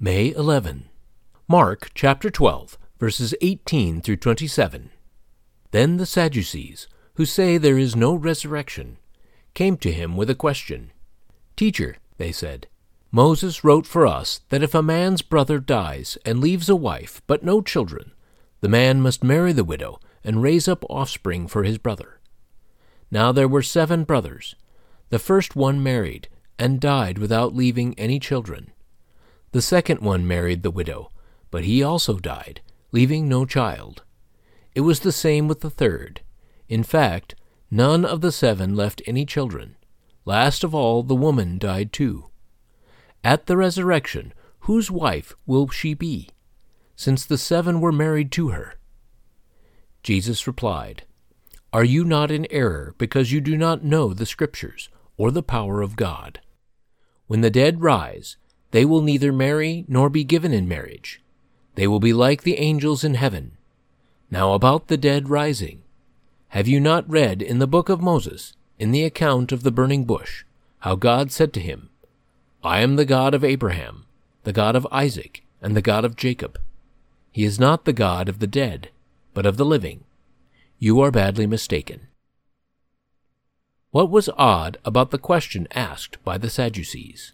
May 11. Mark chapter 12, verses 18 through 27. Then the Sadducees, who say there is no resurrection, came to him with a question. Teacher, they said, Moses wrote for us that if a man's brother dies and leaves a wife but no children, the man must marry the widow and raise up offspring for his brother. Now there were seven brothers. The first one married and died without leaving any children. The second one married the widow, but he also died, leaving no child. It was the same with the third. In fact, none of the seven left any children. Last of all, the woman died too. At the resurrection, whose wife will she be, since the seven were married to her? Jesus replied, Are you not in error because you do not know the Scriptures or the power of God? When the dead rise, they will neither marry nor be given in marriage. They will be like the angels in heaven. Now about the dead rising. Have you not read in the book of Moses, in the account of the burning bush, how God said to him, I am the God of Abraham, the God of Isaac, and the God of Jacob. He is not the God of the dead, but of the living. You are badly mistaken. What was odd about the question asked by the Sadducees?